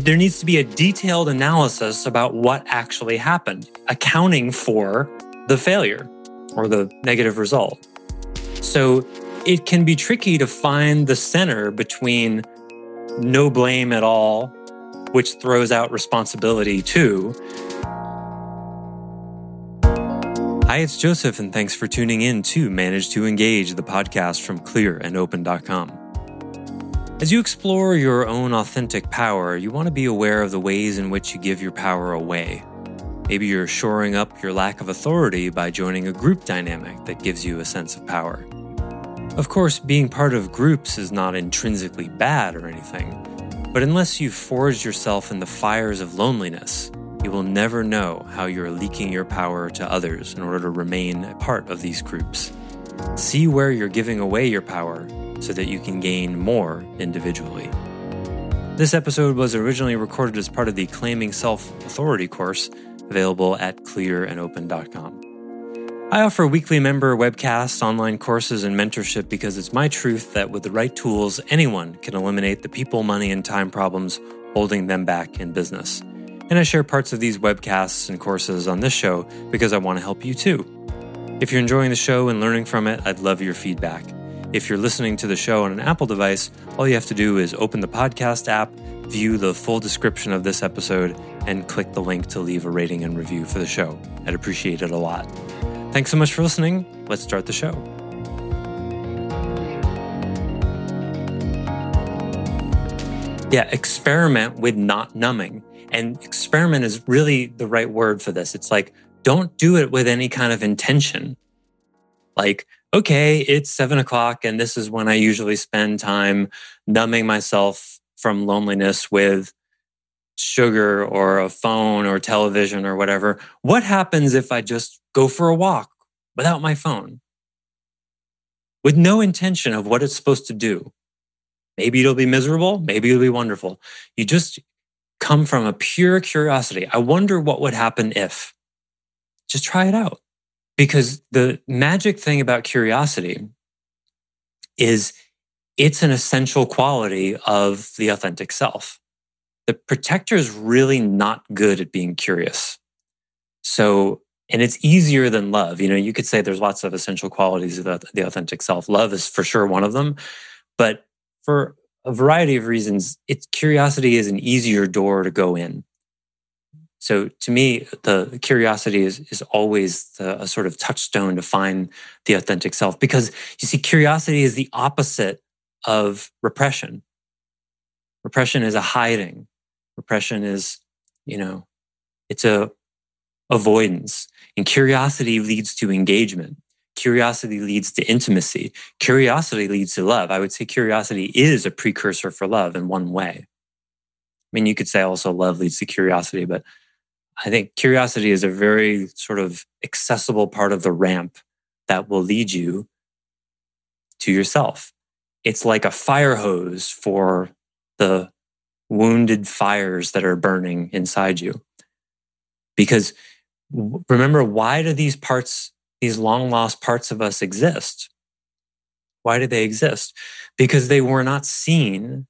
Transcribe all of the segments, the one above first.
there needs to be a detailed analysis about what actually happened, accounting for the failure or the negative result. So it can be tricky to find the center between no blame at all, which throws out responsibility too. Hi, it's Joseph, and thanks for tuning in to Manage to Engage, the podcast from clearandopen.com. As you explore your own authentic power, you want to be aware of the ways in which you give your power away. Maybe you're shoring up your lack of authority by joining a group dynamic that gives you a sense of power. Of course, being part of groups is not intrinsically bad or anything, but unless you've forged yourself in the fires of loneliness, you will never know how you're leaking your power to others in order to remain a part of these groups. See where you're giving away your power so that you can gain more individually. This episode was originally recorded as part of the Claiming Self Authority course available at clearandopen.com. I offer weekly member webcasts, online courses, and mentorship because it's my truth that with the right tools, anyone can eliminate the people, money, and time problems holding them back in business. And I share parts of these webcasts and courses on this show because I want to help you too. If you're enjoying the show and learning from it, I'd love your feedback. If you're listening to the show on an Apple device, all you have to do is open the podcast app, view the full description of this episode, and click the link to leave a rating and review for the show. I'd appreciate it a lot. Thanks so much for listening. Let's start the show. Yeah, experiment with not numbing. And experiment is really the right word for this. It's like, don't do it with any kind of intention. Like, okay, it's seven o'clock and this is when I usually spend time numbing myself from loneliness with sugar or a phone or television or whatever. What happens if I just go for a walk without my phone? With no intention of what it's supposed to do. Maybe it'll be miserable. Maybe it'll be wonderful. You just come from a pure curiosity. I wonder what would happen if. Just try it out. Because the magic thing about curiosity is it's an essential quality of the authentic self. The protector is really not good at being curious. So, and it's easier than love. You know, you could say there's lots of essential qualities of the, the authentic self. Love is for sure one of them. But for a variety of reasons, it's curiosity is an easier door to go in. So to me, the curiosity is, is always the, a sort of touchstone to find the authentic self because you see, curiosity is the opposite of repression. Repression is a hiding. Repression is, you know, it's a avoidance. And curiosity leads to engagement. Curiosity leads to intimacy. Curiosity leads to love. I would say curiosity is a precursor for love in one way. I mean, you could say also love leads to curiosity, but I think curiosity is a very sort of accessible part of the ramp that will lead you to yourself. It's like a fire hose for the wounded fires that are burning inside you. Because remember, why do these parts, these long lost parts of us exist? Why do they exist? Because they were not seen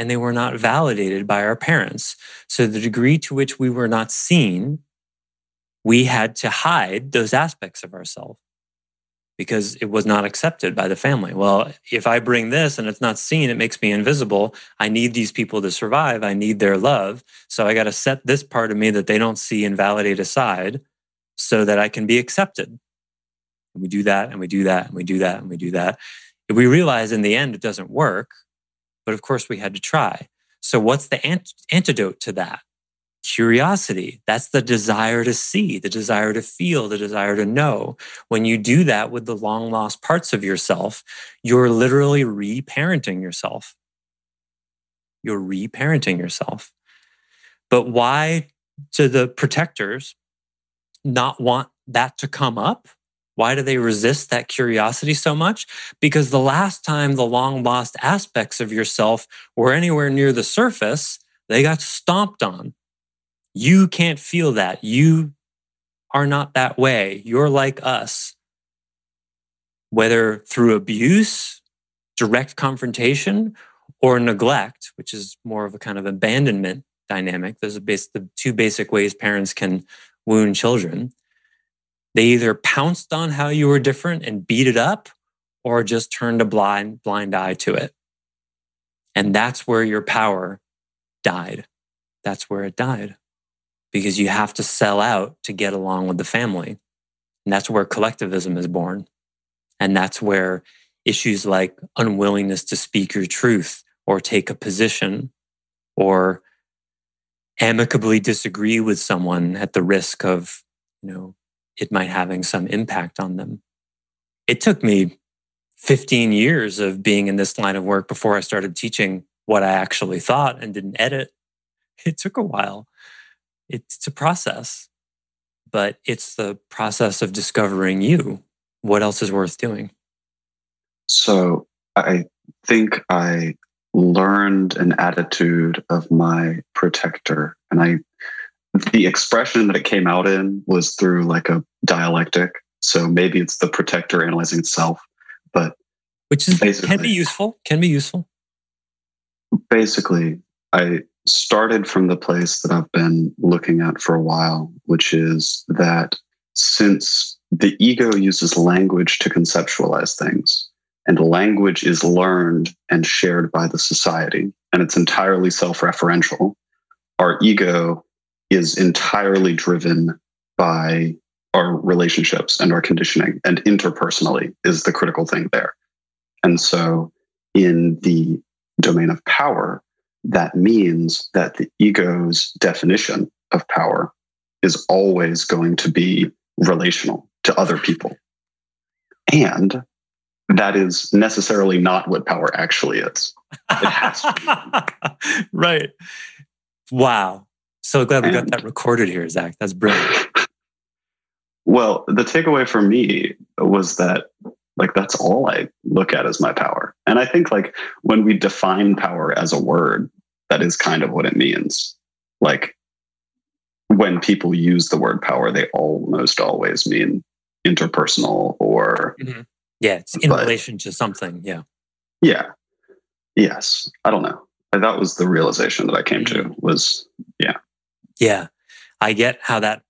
and they were not validated by our parents. So the degree to which we were not seen, we had to hide those aspects of ourselves because it was not accepted by the family. Well, if I bring this and it's not seen, it makes me invisible. I need these people to survive. I need their love. So I got to set this part of me that they don't see and validate aside so that I can be accepted. And we do that and we do that and we do that and we do that. If we realize in the end it doesn't work, but of course, we had to try. So, what's the ant- antidote to that? Curiosity. That's the desire to see, the desire to feel, the desire to know. When you do that with the long lost parts of yourself, you're literally reparenting yourself. You're reparenting yourself. But why, do the protectors, not want that to come up? Why do they resist that curiosity so much? Because the last time the long lost aspects of yourself were anywhere near the surface, they got stomped on. You can't feel that. You are not that way. You're like us. Whether through abuse, direct confrontation, or neglect, which is more of a kind of abandonment dynamic. Those are the two basic ways parents can wound children. They either pounced on how you were different and beat it up or just turned a blind, blind eye to it. And that's where your power died. That's where it died because you have to sell out to get along with the family. And that's where collectivism is born. And that's where issues like unwillingness to speak your truth or take a position or amicably disagree with someone at the risk of, you know, it might having some impact on them. It took me 15 years of being in this line of work before I started teaching what I actually thought and didn't edit. It took a while. It's a process, but it's the process of discovering you. What else is worth doing? So I think I learned an attitude of my protector and I the expression that it came out in was through like a dialectic. So maybe it's the protector analyzing itself, but which is can be useful. Can be useful. Basically, I started from the place that I've been looking at for a while, which is that since the ego uses language to conceptualize things, and language is learned and shared by the society, and it's entirely self referential, our ego is entirely driven by our relationships and our conditioning, and interpersonally is the critical thing there. And so, in the domain of power, that means that the ego's definition of power is always going to be relational to other people. And that is necessarily not what power actually is. Right. Wow. So glad we and, got that recorded here, Zach. That's brilliant. Well, the takeaway for me was that like that's all I look at as my power. And I think like when we define power as a word, that is kind of what it means. Like when people use the word power, they almost always mean interpersonal or mm-hmm. yeah, it's in but, relation to something. Yeah. Yeah. Yes. I don't know. That was the realization that I came mm-hmm. to was yeah. Yeah. I get how that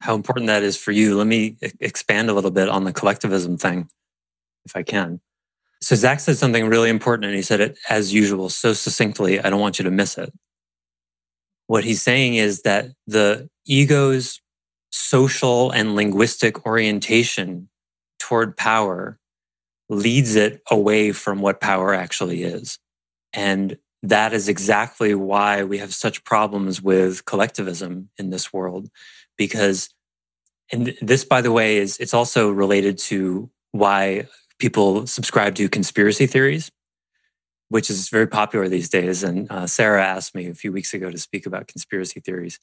how important that is for you. Let me expand a little bit on the collectivism thing if I can. So Zach said something really important and he said it as usual, so succinctly. I don't want you to miss it. What he's saying is that the ego's social and linguistic orientation toward power leads it away from what power actually is. And that is exactly why we have such problems with collectivism in this world because and this by the way is it's also related to why people subscribe to conspiracy theories, which is very popular these days. And uh, Sarah asked me a few weeks ago to speak about conspiracy theories.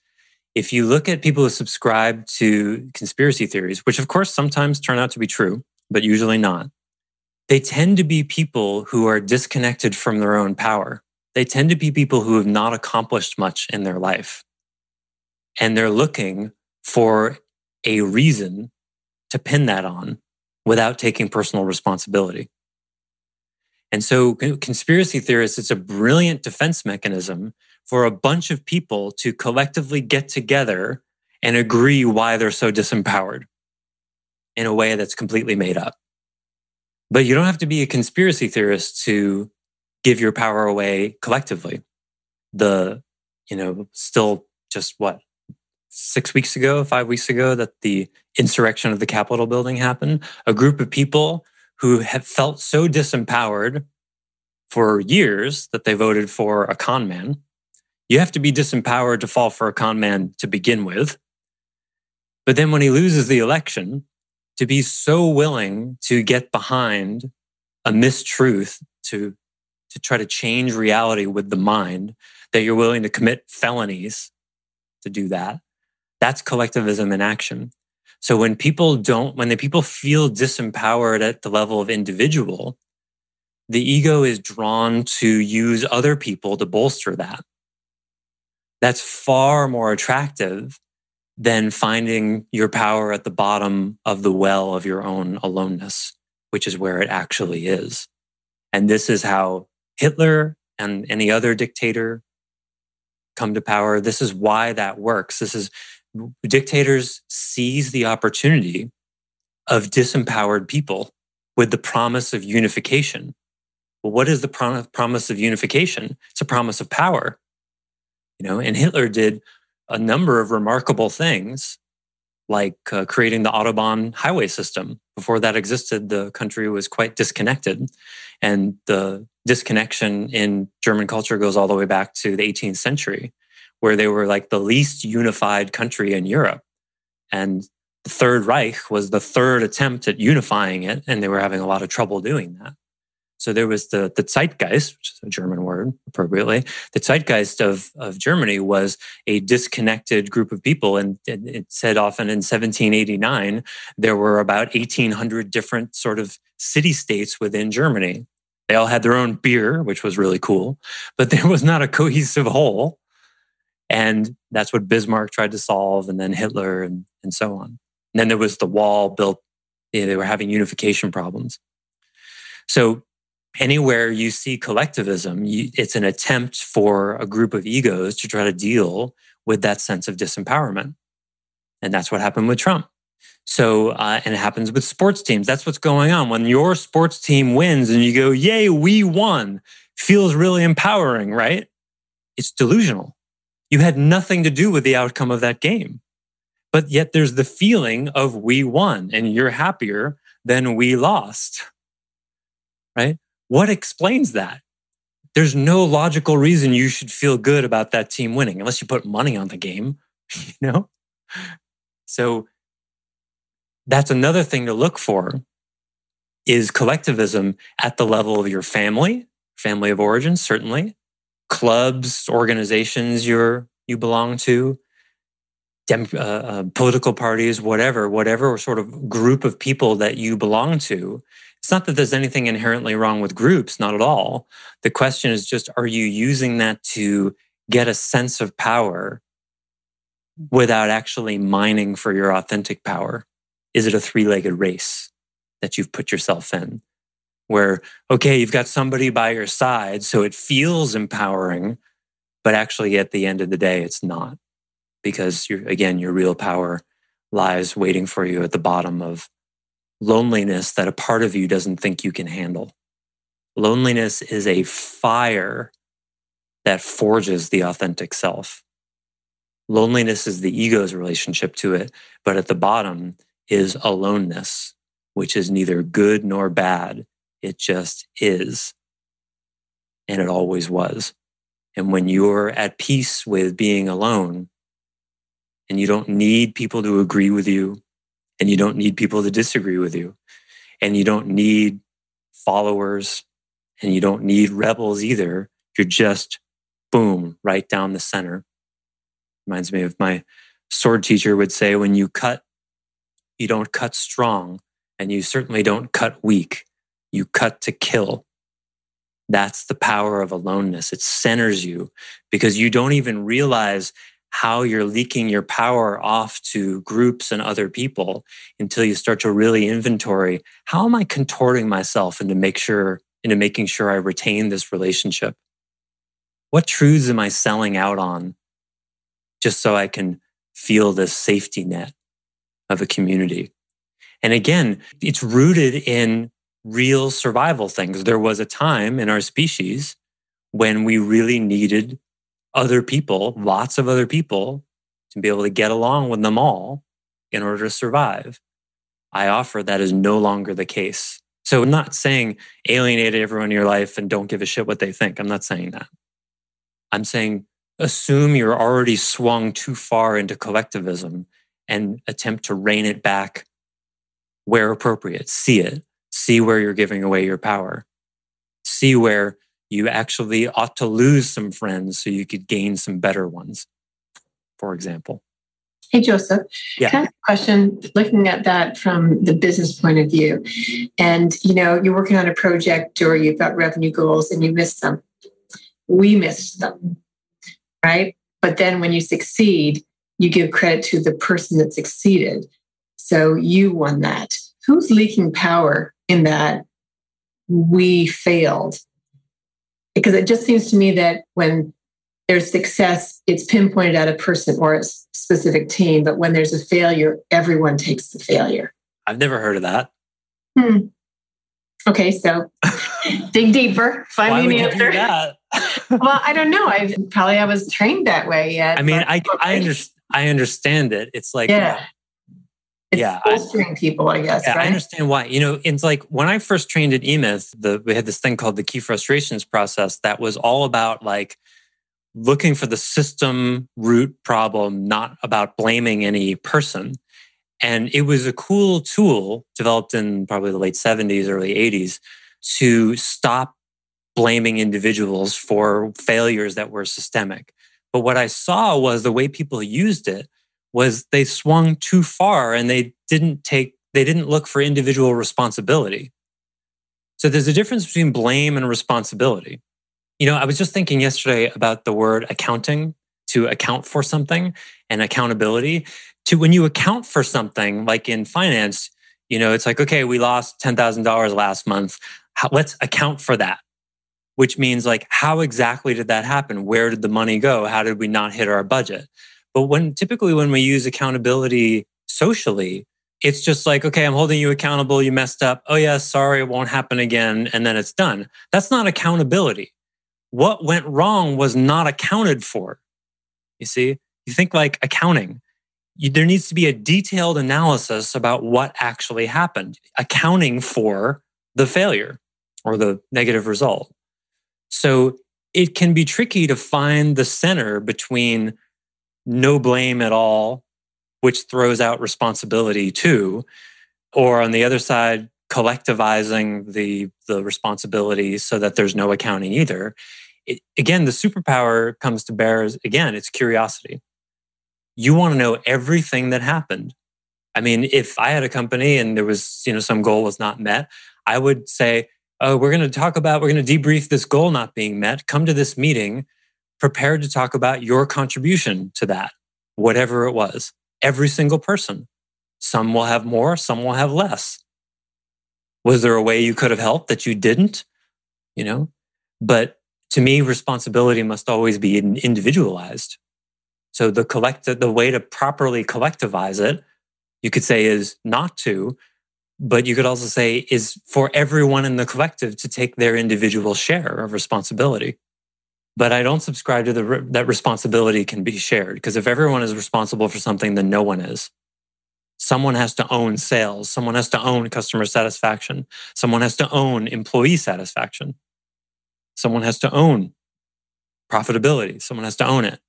If you look at people who subscribe to conspiracy theories, which of course sometimes turn out to be true, but usually not, they tend to be people who are disconnected from their own power. They tend to be people who have not accomplished much in their life. And they're looking for a reason to pin that on without taking personal responsibility. And so conspiracy theorists, it's a brilliant defense mechanism for a bunch of people to collectively get together and agree why they're so disempowered in a way that's completely made up. But you don't have to be a conspiracy theorist to give your power away collectively. The, you know, still just what, six weeks ago, five weeks ago, that the insurrection of the Capitol building happened. A group of people who have felt so disempowered for years that they voted for a con man. You have to be disempowered to fall for a con man to begin with. But then when he loses the election, to be so willing to get behind a mistruth to, to try to change reality with the mind, that you're willing to commit felonies to do that that's collectivism in action. So when people don't, when the people feel disempowered at the level of individual, the ego is drawn to use other people to bolster that. That's far more attractive than finding your power at the bottom of the well of your own aloneness, which is where it actually is. And this is how Hitler and any other dictator come to power. This is why that works. This is dictators seize the opportunity of disempowered people with the promise of unification. Well, what is the prom- promise of unification? It's a promise of power. You know, and Hitler did a number of remarkable things, like uh, creating the Autobahn highway system. Before that existed, the country was quite disconnected. And the disconnection in German culture goes all the way back to the 18th century where they were like the least unified country in Europe. And the Third Reich was the third attempt at unifying it, and they were having a lot of trouble doing that. So there was the, the Zeitgeist, which is a German word appropriately. The Zeitgeist of, of Germany was a disconnected group of people. And it, said often in 1789, there were about 1800 different sort of city states within Germany. They all had their own beer, which was really cool, but there was not a cohesive whole. And that's what Bismarck tried to solve, and then Hitler, and, and so on. And then there was the wall built, you know, they were having unification problems. So, anywhere you see collectivism, you, it's an attempt for a group of egos to try to deal with that sense of disempowerment. And that's what happened with Trump. So, uh, and it happens with sports teams. That's what's going on. When your sports team wins and you go, yay, we won, feels really empowering, right? It's delusional. You had nothing to do with the outcome of that game. But yet there's the feeling of we won and you're happier than we lost. Right? What explains that? There's no logical reason you should feel good about that team winning unless you put money on the game, you know? So that's another thing to look for is collectivism at the level of your family, family of origin, certainly, clubs, organizations you're you belong to, dem, uh, uh, political parties, whatever, whatever sort of group of people that you belong to. It's not that there's anything inherently wrong with groups, not at all. The question is just, are you using that to get a sense of power without actually mining for your authentic power? Is it a three legged race that you've put yourself in? where, okay, you've got somebody by your side, so it feels empowering, but actually at the end of the day, it's not because you're, again, your real power lies waiting for you at the bottom of loneliness that a part of you doesn't think you can handle. Loneliness is a fire that forges the authentic self. Loneliness is the ego's relationship to it, but at the bottom is aloneness, which is neither good nor bad. It just is. And it always was. And when you're at peace with being alone and you don't need people to agree with you and you don't need people to disagree with you and you don't need followers and you don't need rebels either, you're just boom, right down the center. Reminds me of my sword teacher would say, when you cut, you don't cut strong and you certainly don't cut weak you cut to kill. That's the power of aloneness. It centers you because you don't even realize how you're leaking your power off to groups and other people until you start to really inventory how am I contorting myself into make sure into making sure I retain this relationship? What truths am I selling out on just so I can feel this safety net of a community? And again, it's rooted in real survival things. There was a time in our species when we really needed other people, lots of other people, to be able to get along with them all in order to survive. I offer that is no longer the case. So I'm not saying alienate everyone in your life and don't give a shit what they think. I'm not saying that. I'm saying assume you're already swung too far into collectivism and attempt to rein it back where appropriate. See it see where you're giving away your power, see where you actually ought to lose some friends so you could gain some better ones, for example. Hey, Joseph. Yeah. Question looking at that from the business point of view? And, you know, you're working on a project or you've got revenue goals and you miss them. We missed them, right? But then when you succeed, you give credit to the person that succeeded. So you won that. Who's leaking power in that we failed? Because it just seems to me that when there's success, it's pinpointed at a person or a specific team. But when there's a failure, everyone takes the failure. I've never heard of that. Hmm. Okay, so dig deeper, find Why me an answer. well, I don't know. I probably I was trained that way. Yet, I mean, I I, under, I understand it. It's like yeah, it's yeah, I- bolstering people, I guess. Yeah, I understand why. You know, it's like when I first trained at eMyth, the we had this thing called the key frustrations process that was all about like looking for the system root problem, not about blaming any person. And it was a cool tool developed in probably the late 70s, early 80s to stop blaming individuals for failures that were systemic. But what I saw was the way people used it was they swung too far and they didn't take they didn't look for individual responsibility. So there's a difference between blame and responsibility. You know, I was just thinking yesterday about the word accounting to account for something and accountability. To when you account for something, like in finance, you know, it's like, okay, we lost $10,000 last month. How, let's account for that, which means like, how exactly did that happen? Where did the money go? How did we not hit our budget? But when typically when we use accountability socially, it's just like, okay, I'm holding you accountable. You messed up. Oh, yeah, sorry, it won't happen again. And then it's done. That's not accountability. What went wrong was not accounted for. You see, you think like accounting. You, there needs to be a detailed analysis about what actually happened, accounting for the failure or the negative result. So it can be tricky to find the center between no blame at all, which throws out responsibility too, or on the other side, collectivizing the, the responsibility so that there's no accounting either. It, again, the superpower comes to bear as, again, it's curiosity. You want to know everything that happened. I mean, if I had a company and there was, you know, some goal was not met, I would say, oh, we're going to talk about, we're going to debrief this goal not being met. Come to this meeting prepared to talk about your contribution to that, whatever it was. Every single person. Some will have more, some will have less. Was there a way you could have helped that you didn't? You know, but to me, responsibility must always be individualized. So the collect, the way to properly collectivize it, you could say is not to, but you could also say is for everyone in the collective to take their individual share of responsibility. But I don't subscribe to the that responsibility can be shared because if everyone is responsible for something, then no one is. Someone has to own sales. Someone has to own customer satisfaction. Someone has to own employee satisfaction. Someone has to own profitability. Someone has to own it.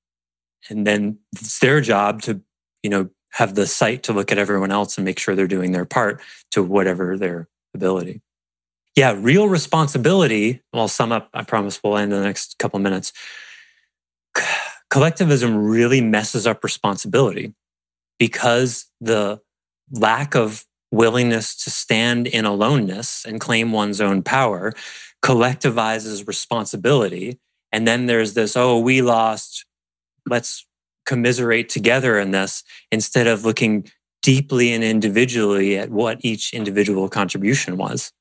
And then it's their job to, you know, have the sight to look at everyone else and make sure they're doing their part to whatever their ability. Yeah, real responsibility. I'll sum up. I promise we'll end in the next couple of minutes. Collectivism really messes up responsibility because the lack of willingness to stand in aloneness and claim one's own power collectivizes responsibility. And then there's this, oh, we lost. Let's commiserate together in this instead of looking deeply and individually at what each individual contribution was.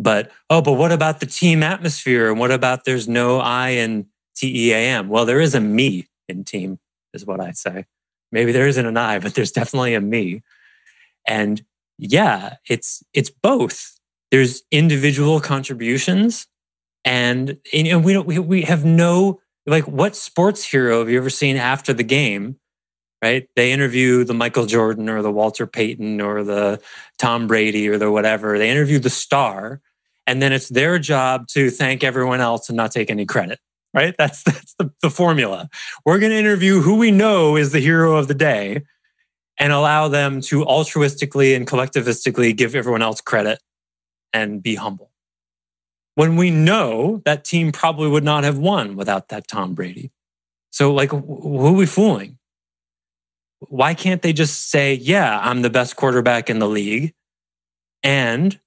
But, oh, but what about the team atmosphere? And what about there's no I in TEAM? Well, there is a me in team, is what I say. Maybe there isn't an I, but there's definitely a me. And yeah, it's it's both. There's individual contributions, and, and we don't we, we have no like what sports hero have you ever seen after the game? Right? They interview the Michael Jordan or the Walter Payton or the Tom Brady or the whatever. They interview the star, and then it's their job to thank everyone else and not take any credit. Right? That's that's the, the formula. We're going to interview who we know is the hero of the day, and allow them to altruistically and collectivistically give everyone else credit and be humble. When we know that team probably would not have won without that Tom Brady. So, like, who are we fooling? Why can't they just say, yeah, I'm the best quarterback in the league and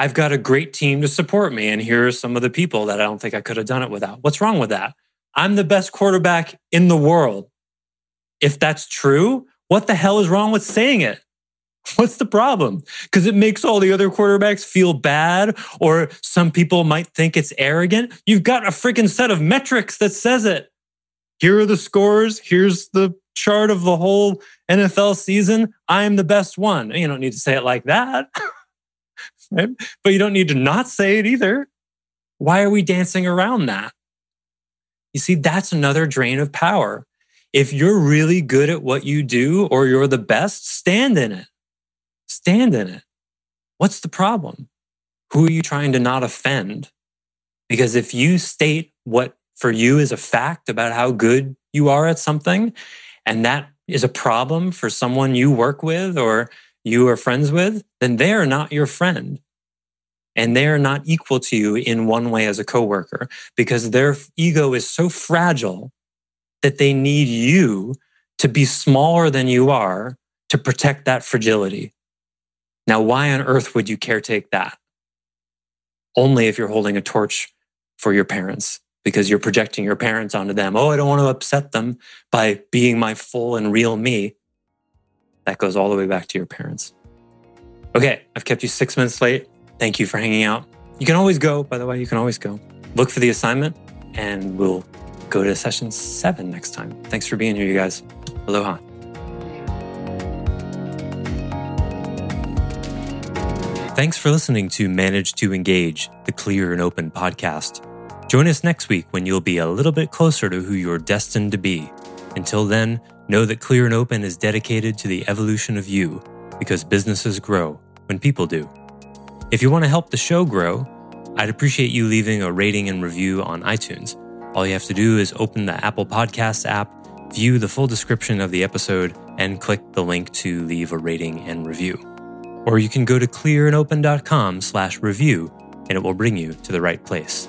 I've got a great team to support me. And here are some of the people that I don't think I could have done it without. What's wrong with that? I'm the best quarterback in the world. If that's true, what the hell is wrong with saying it? What's the problem? Because it makes all the other quarterbacks feel bad, or some people might think it's arrogant. You've got a freaking set of metrics that says it. Here are the scores. Here's the chart of the whole NFL season. I'm the best one. You don't need to say it like that, right? but you don't need to not say it either. Why are we dancing around that? You see, that's another drain of power. If you're really good at what you do or you're the best, stand in it. Stand in it. What's the problem? Who are you trying to not offend? Because if you state what for you is a fact about how good you are at something, and that is a problem for someone you work with or you are friends with, then they are not your friend. And they are not equal to you in one way as a coworker because their ego is so fragile that they need you to be smaller than you are to protect that fragility. Now, why on earth would you caretake that? Only if you're holding a torch for your parents because you're projecting your parents onto them. Oh, I don't want to upset them by being my full and real me. That goes all the way back to your parents. Okay, I've kept you six minutes late. Thank you for hanging out. You can always go, by the way, you can always go. Look for the assignment and we'll go to session seven next time. Thanks for being here, you guys. Aloha. Thanks for listening to Manage to Engage, the Clear and Open podcast. Join us next week when you'll be a little bit closer to who you're destined to be. Until then, know that Clear and Open is dedicated to the evolution of you because businesses grow when people do. If you want to help the show grow, I'd appreciate you leaving a rating and review on iTunes. All you have to do is open the Apple Podcasts app, view the full description of the episode, and click the link to leave a rating and review. Or you can go to clearandopen.com slash review and it will bring you to the right place.